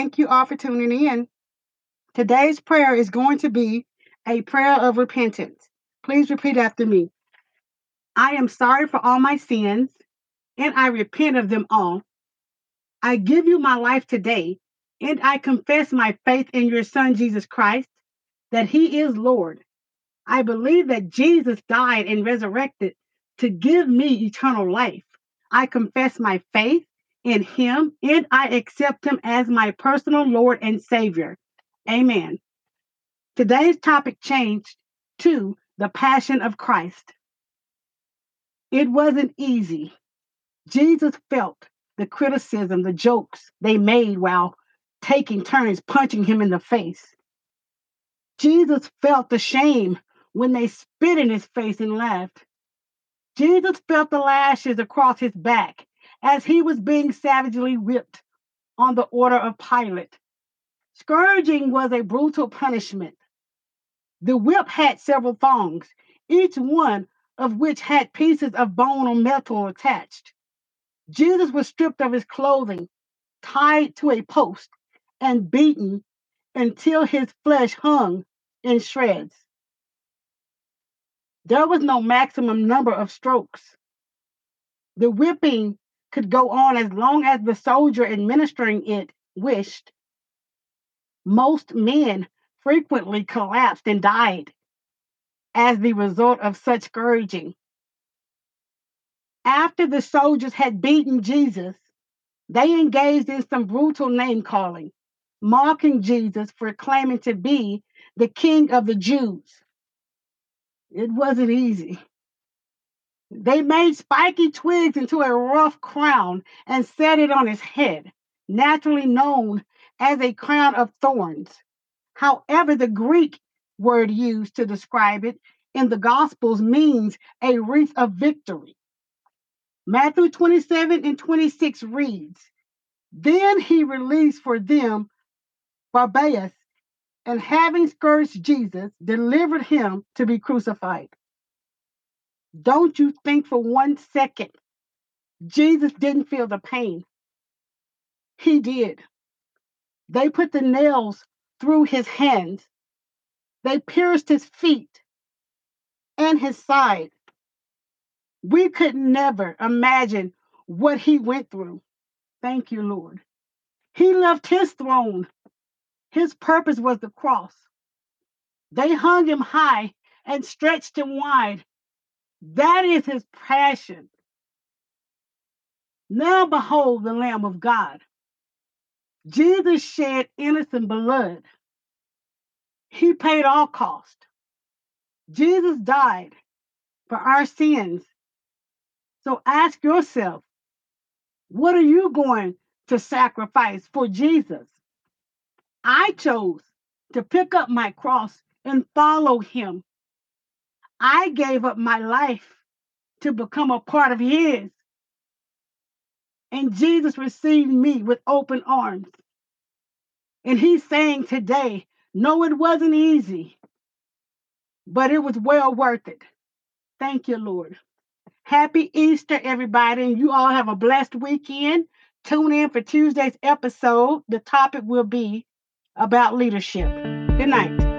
Thank you all for tuning in. Today's prayer is going to be a prayer of repentance. Please repeat after me. I am sorry for all my sins, and I repent of them all. I give you my life today, and I confess my faith in your Son, Jesus Christ, that He is Lord. I believe that Jesus died and resurrected to give me eternal life. I confess my faith in Him, and I accept Him as my personal Lord and Savior. Amen. Today's topic changed to the Passion of Christ. It wasn't easy. Jesus felt the criticism, the jokes they made while taking turns punching him in the face. Jesus felt the shame when they spit in his face and laughed. Jesus felt the lashes across his back as he was being savagely whipped on the order of Pilate. Scourging was a brutal punishment. The whip had several thongs, each one of which had pieces of bone or metal attached. Jesus was stripped of his clothing, tied to a post, and beaten until his flesh hung in shreds. There was no maximum number of strokes. The whipping could go on as long as the soldier administering it wished. Most men frequently collapsed and died as the result of such scourging. After the soldiers had beaten Jesus, they engaged in some brutal name calling, mocking Jesus for claiming to be the king of the Jews. It wasn't easy. They made spiky twigs into a rough crown and set it on his head, naturally known as a crown of thorns. However, the Greek word used to describe it in the Gospels means a wreath of victory. Matthew 27 and 26 reads, Then he released for them Barabbas, and having scourged Jesus, delivered him to be crucified. Don't you think for one second Jesus didn't feel the pain? He did. They put the nails through his hands, they pierced his feet and his side. We could never imagine what he went through. Thank you, Lord. He left his throne. His purpose was the cross. They hung him high and stretched him wide. That is his passion. Now behold the Lamb of God. Jesus shed innocent blood. He paid all cost. Jesus died for our sins. So ask yourself, what are you going to sacrifice for Jesus? I chose to pick up my cross and follow him. I gave up my life to become a part of his. And Jesus received me with open arms. And he's saying today, no, it wasn't easy, but it was well worth it. Thank you, Lord. Happy Easter, everybody. And you all have a blessed weekend. Tune in for Tuesday's episode. The topic will be about leadership. Good night.